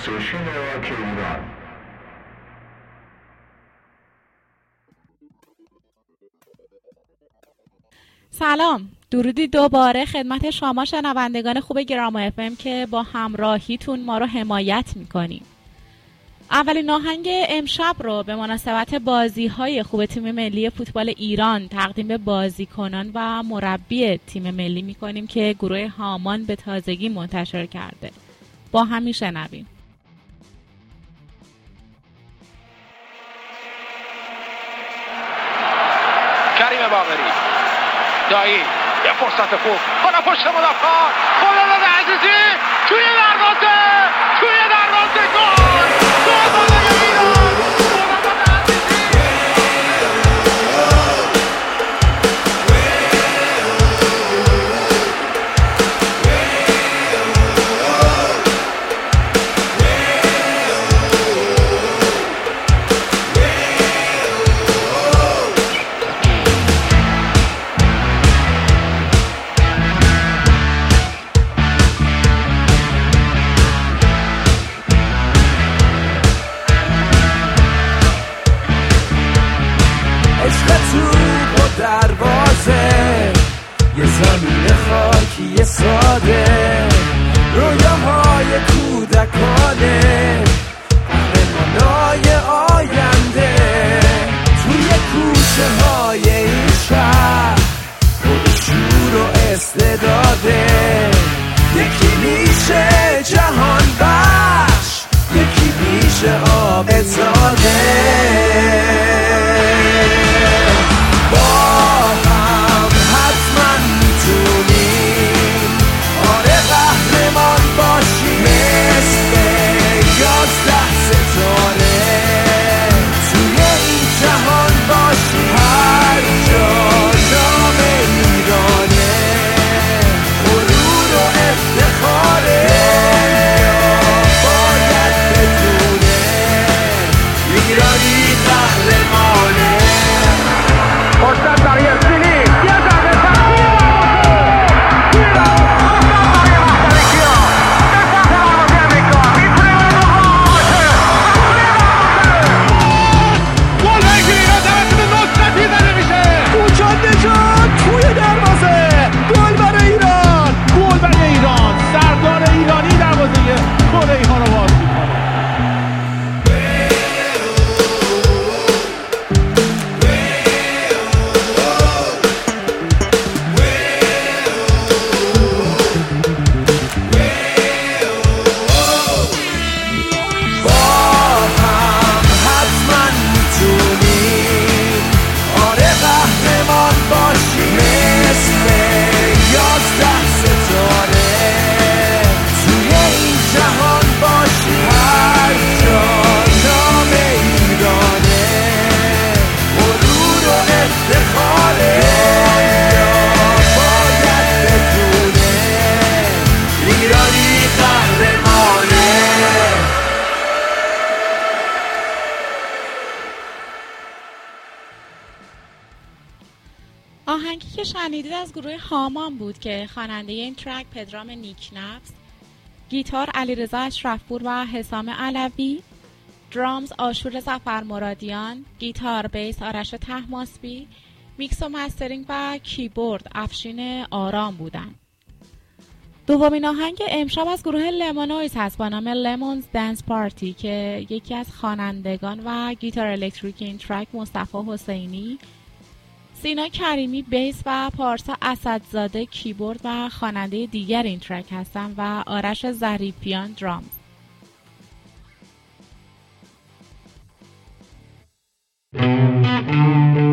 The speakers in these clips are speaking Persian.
استیشن راک ایران سلام. درودی دوباره خدمت شما شنوندگان خوب گرام افم که با همراهیتون ما رو حمایت می‌کنیم. اولین آهنگ امشب رو به مناسبت بازی های خوب تیم ملی فوتبال ایران تقدیم به بازیکنان و مربی تیم ملی می‌کنیم که گروه هامان به تازگی منتشر کرده. با هم میشنویم. باقری. دایی یه فرصت خوب. حالا پشت مدافع. خلال عزیزی. توی دروازه. توی دروازه. گل! دروازه. یه زمین خاکی ساده. رویاهای کودکانه. قهرمانای آینده. توی کوچه های این شهر. پر شور و استعداده. یکی میشه جهان بخش. یکی میشه آب زاده شنیدید از گروه هامان بود که خواننده این track پدرام نیکنفس گیتار علیرضا اشرفپور و حسام علوی drums آشور ظفر مرادیان گیتار bass آرش طهماسبی میکس و mastering و کیبورد افشین آرام بودند. دومین آهنگ امشب از گروه لمونویز هست با نام Lemons Dance Party که یکی از خوانندگان و گیتار الکتریک این track مصطفی حسینی سینا کریمی بیس و پارسا اسدزاده کیبورد و خواننده دیگر این ترک هستن و آرش ظریفیان درامز. I've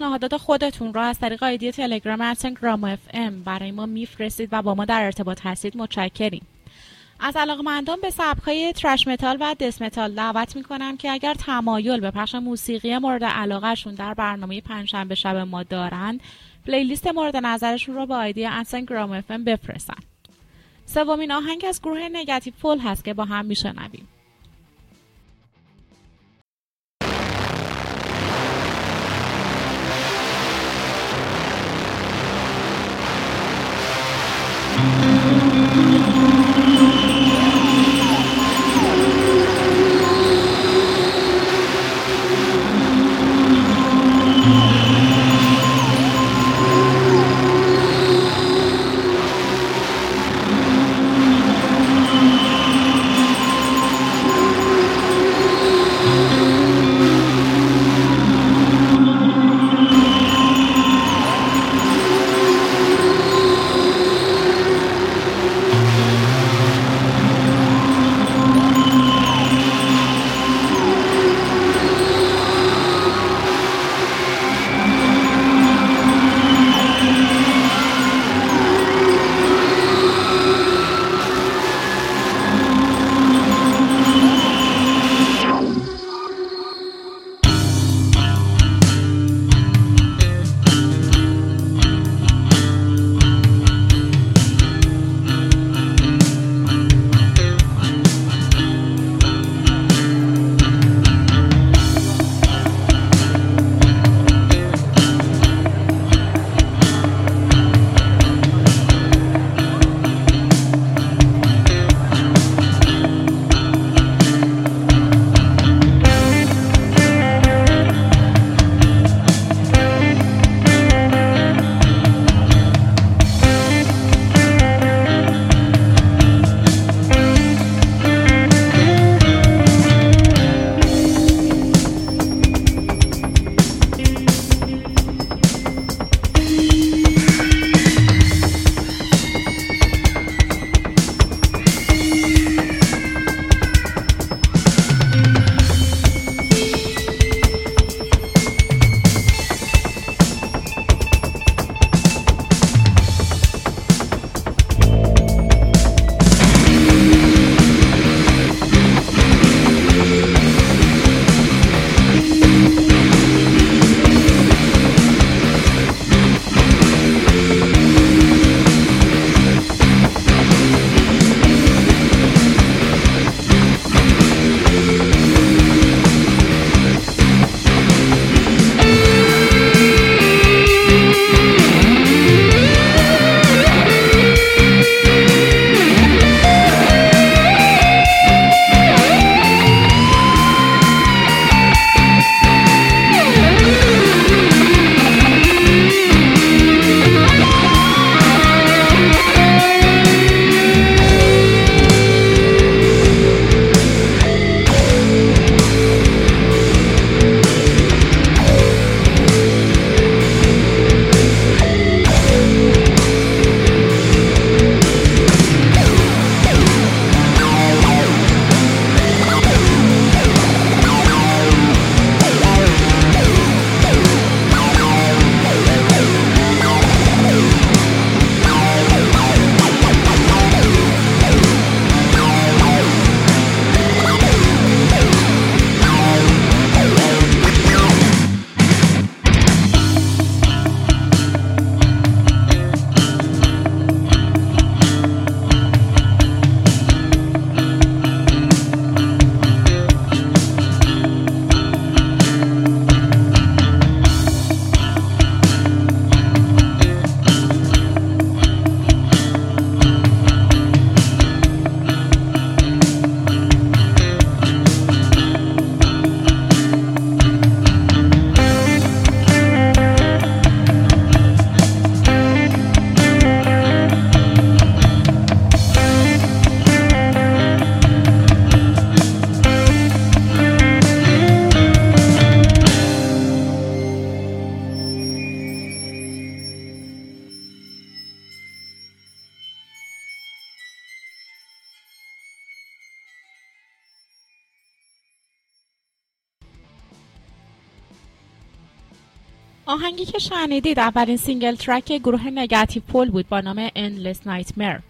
پیشنهادات خودتون را از طریق ID تلگرام اتن گرام FM برای ما میفرستید و با ما در ارتباط هستید. متشکریم. از علاقمندان به سبکهای thrash metal و death metal دعوت می‌کنم که اگر تمایل به پخش موسیقی مورد علاقهشون در برنامه پنجشنبه شب ما دارند playlist مورد نظرشون رو با ID انسن گرام ام بفرستن. سومین آهنگ از گروه نگاتیو فول هست که با هم میشنویم. آهنگی که شنیدید اولین single track گروه نگاتیو پول بود با نام Endless Nightmare.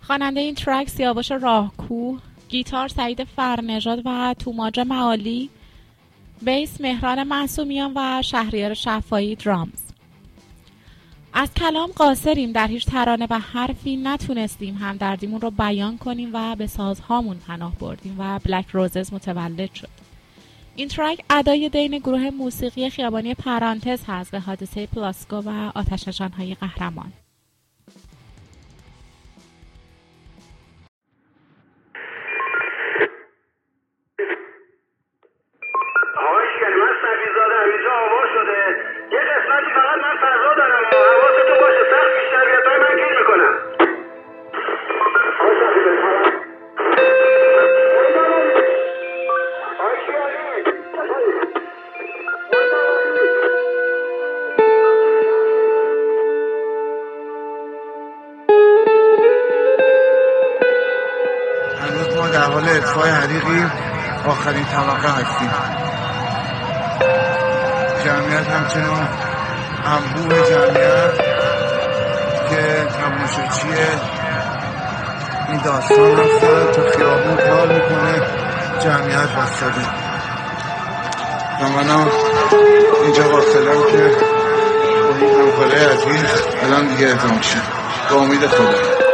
خواننده این track سیاوش راهکو گیتار سعید فرنژاد و توماج معالی bass مهران معصومیان و شهریار شفایی drums. از کلام قاصریم در هیچ ترانه و حرفی نتونستیم هم دردیمون رو بیان کنیم و به سازهامون پناه بردیم و Black Roses متولد شد. این ترک ادای دین گروه موسیقی خیابانی پرانتز هست به حادثه پلاسکو و آتش های قهرمان حال اطفای حریقیم آخرین طبقه هستیم. جمعیت همچنان انبوه جمعیت که تماشاچی این داستان هستن تو خیابون کار می‌کنه. جمعیت وستاده و منم اینجا واصلم که با این همکاره عزیز الان دیگه اعزام شد با امید خدا.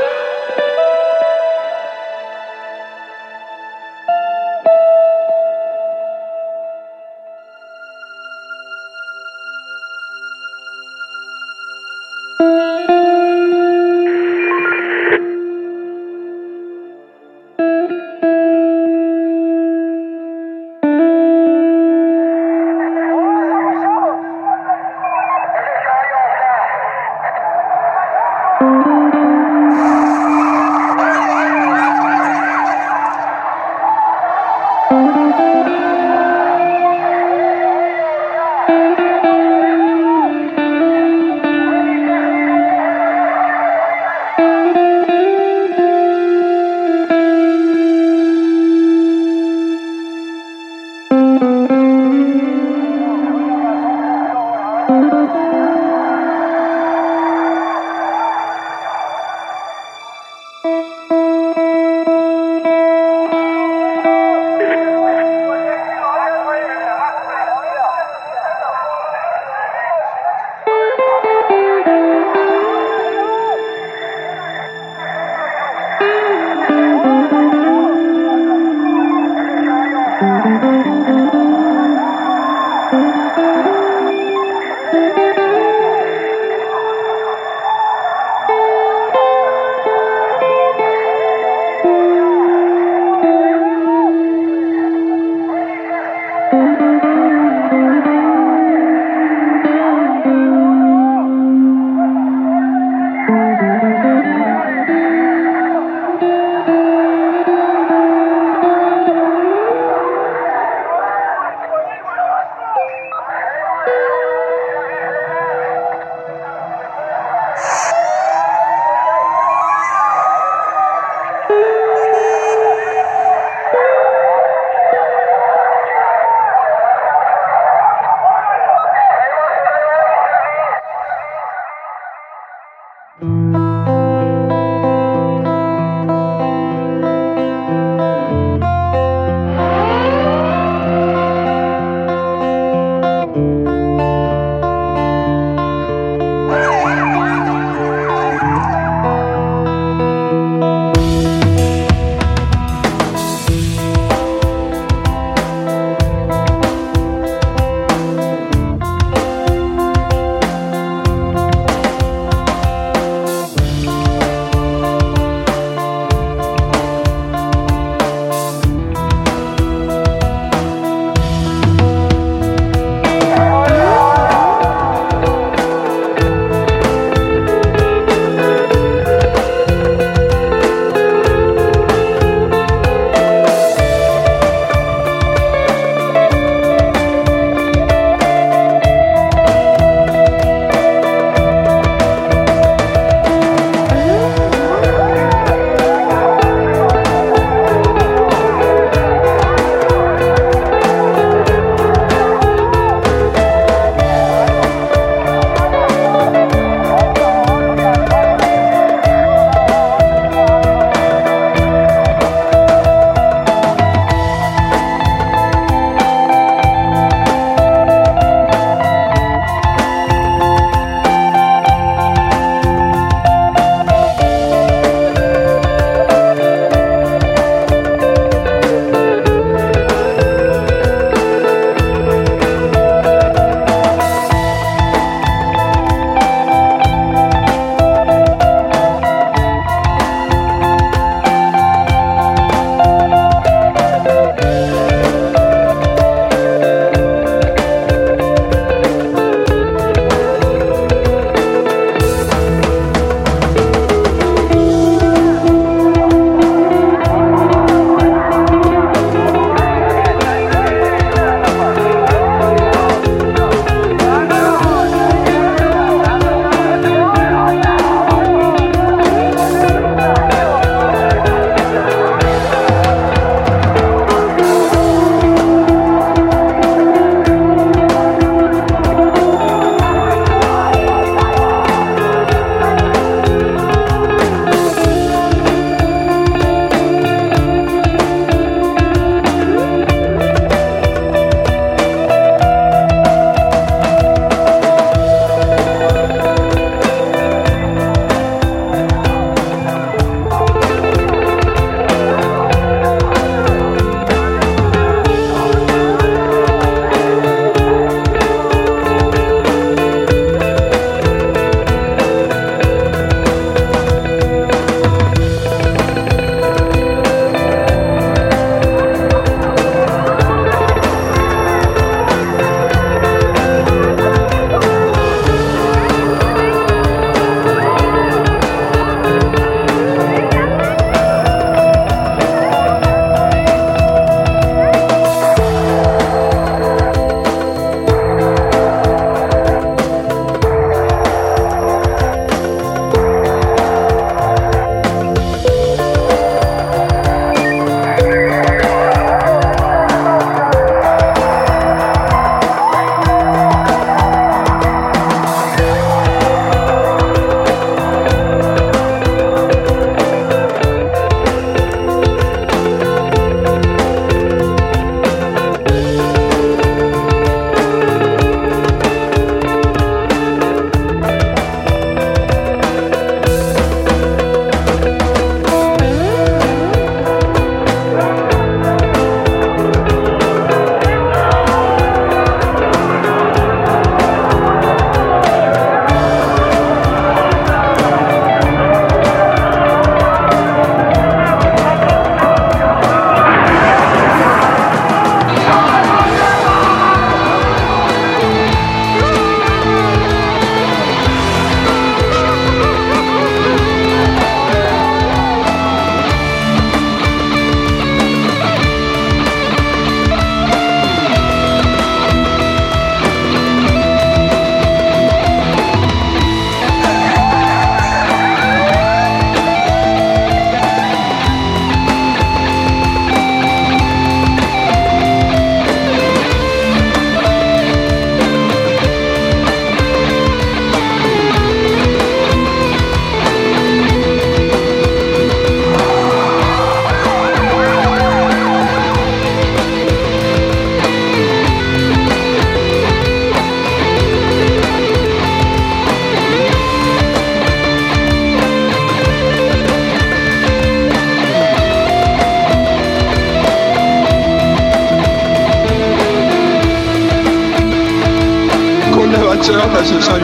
That's just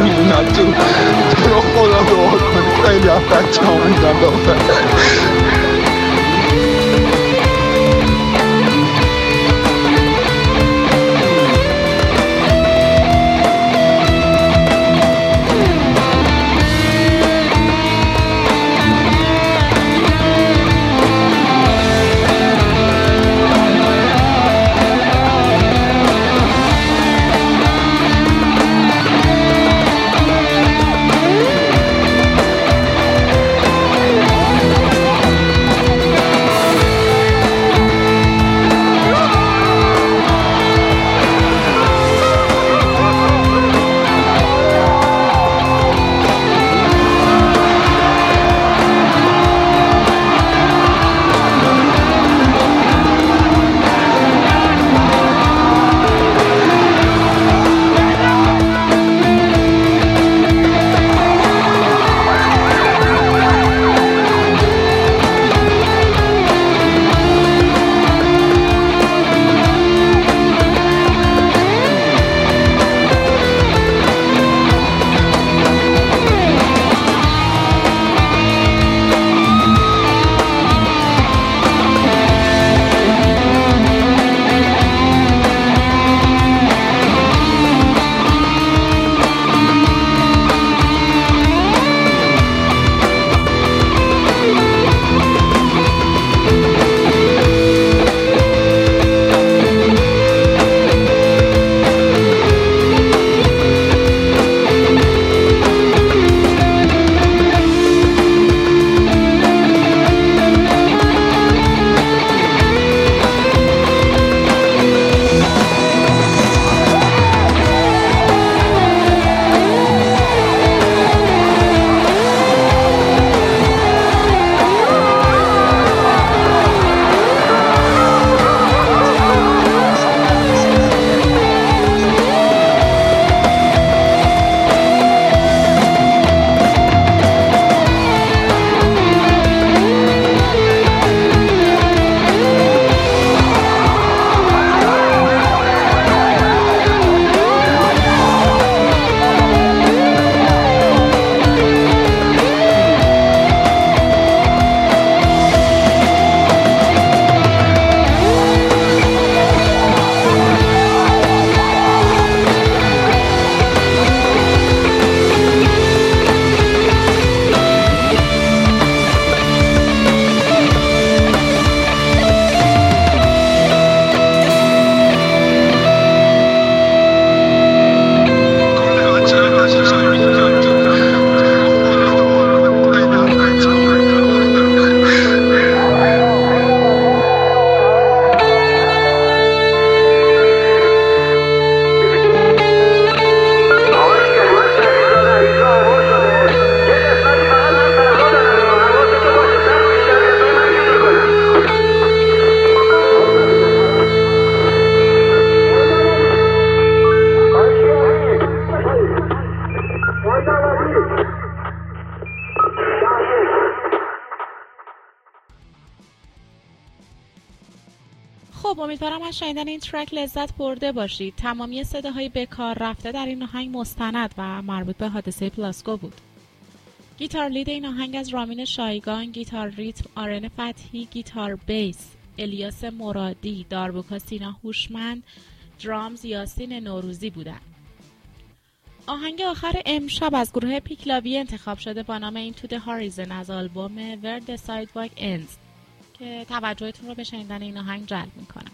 شنیدن این track لذت برده باشید. تمامی صداهای بکار رفته در این آهنگ مستند و مربوط به حادثه پلاسکو بود. گیتار lead این آهنگ از رامین شایگان گیتار ریتم آرن فتحی گیتار bass الیاس مرادی داربوکا سینا هوشمند drums یاسین نوروزی بودند آهنگ آخر امشب از گروه پیکلاوی انتخاب شده با نام Into Horizon از آلبوم Where the Sidewalk Ends که توجهتون رو به شنیدن این آهنگ جلب می‌کنم.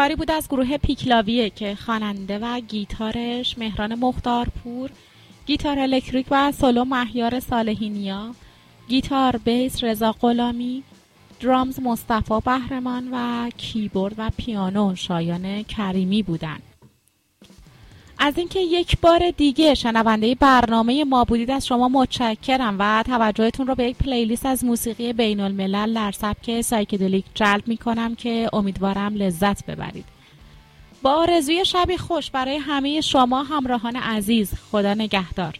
کاری بود از گروه پیکلاویه که خواننده و گیتارش مهران مختارپور گیتار الکتریک و سولو مهیار صالحینیا گیتار bass رضا غلامی drums مصطفی بهرمان و کیبورد و پیانو شایان کریمی بودند. از اینکه یک بار دیگه شنونده برنامه ما بودید از شما متشکرم و توجهتون رو به یک playlist از موسیقی بین الملل در سبک psychedelic جلب می کنم که امیدوارم لذت ببرید. با آرزوی شبی خوش برای همه شما همراهان عزیز خدا نگهدار.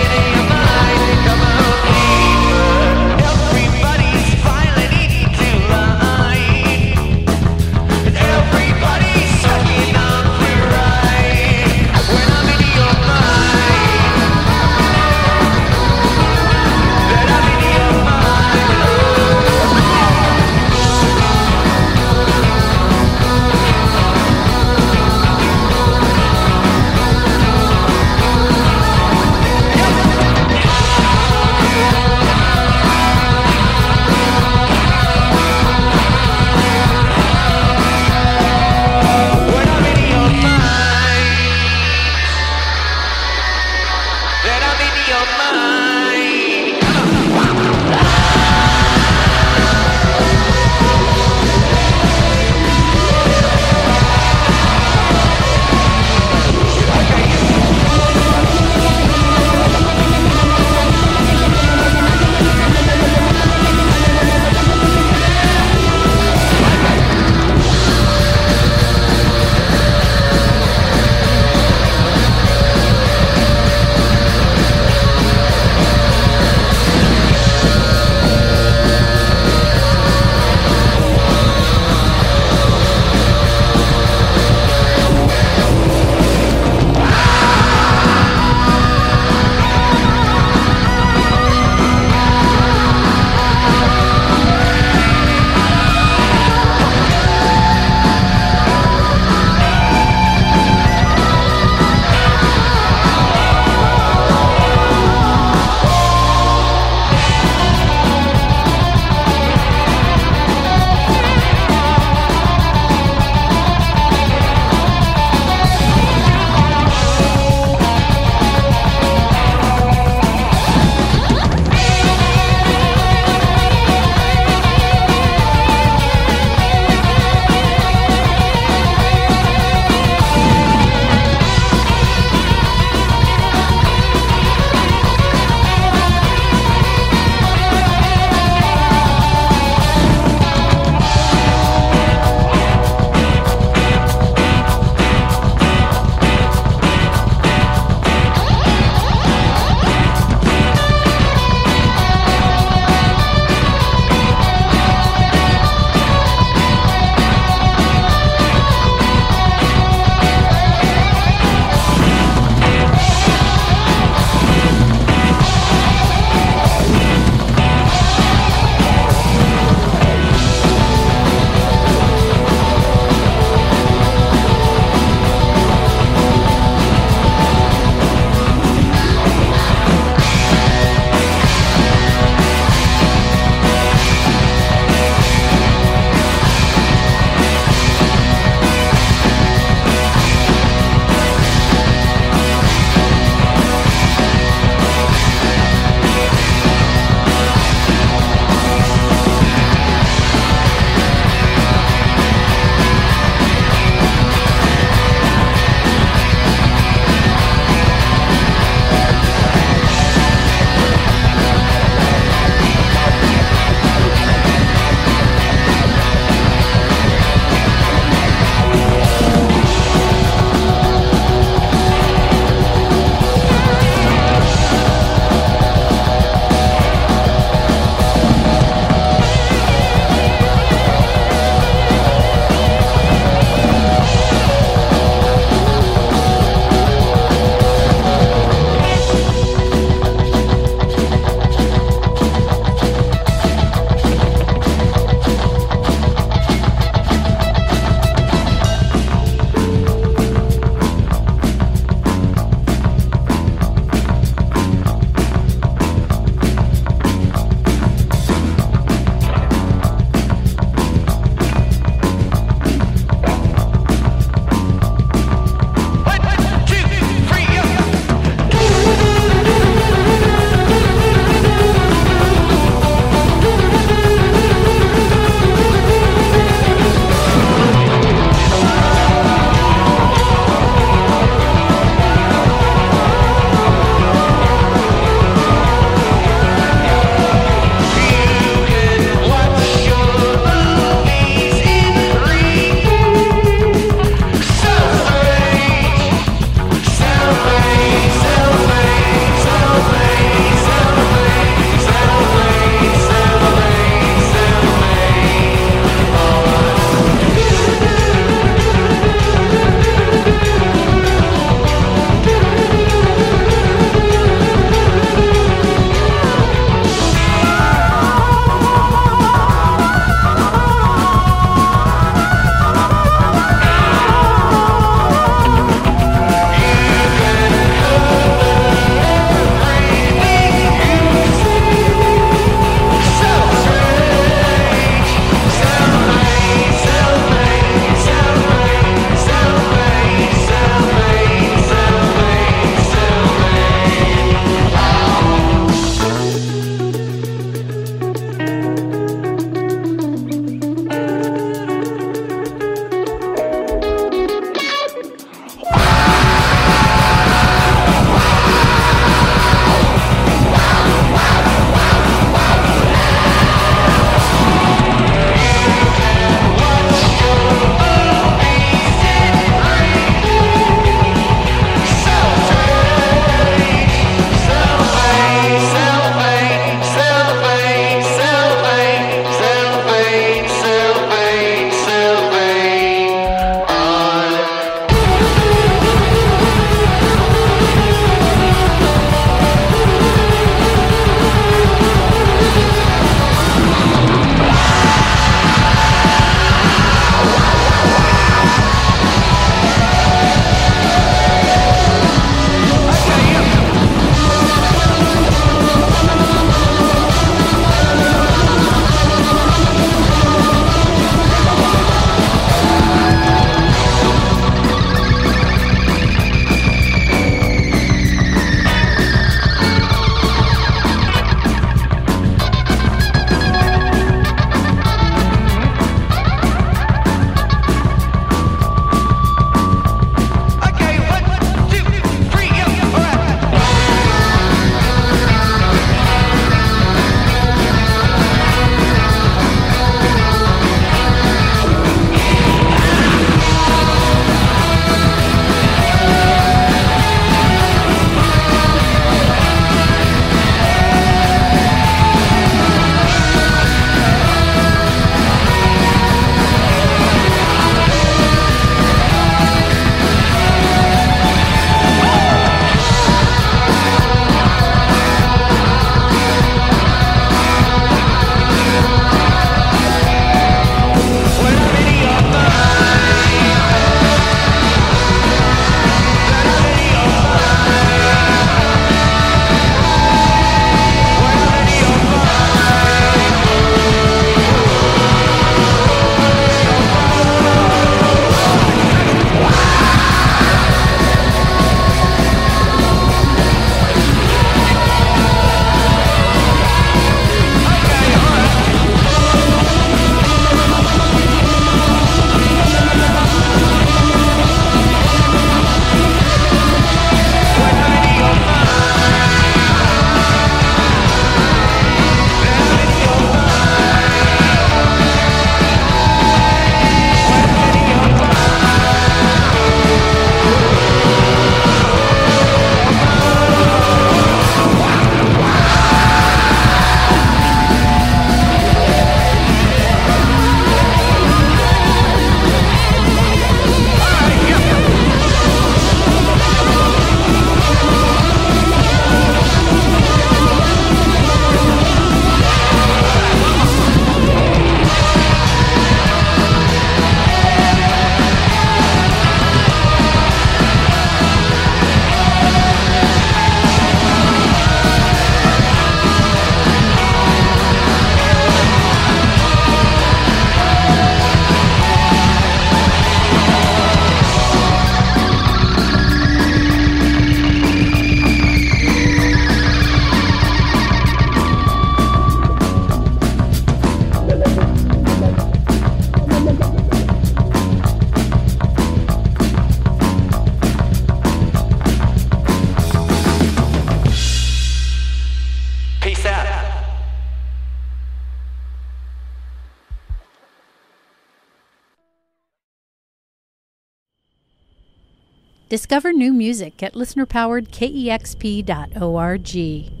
Discover new music at listenerpoweredkexp.org.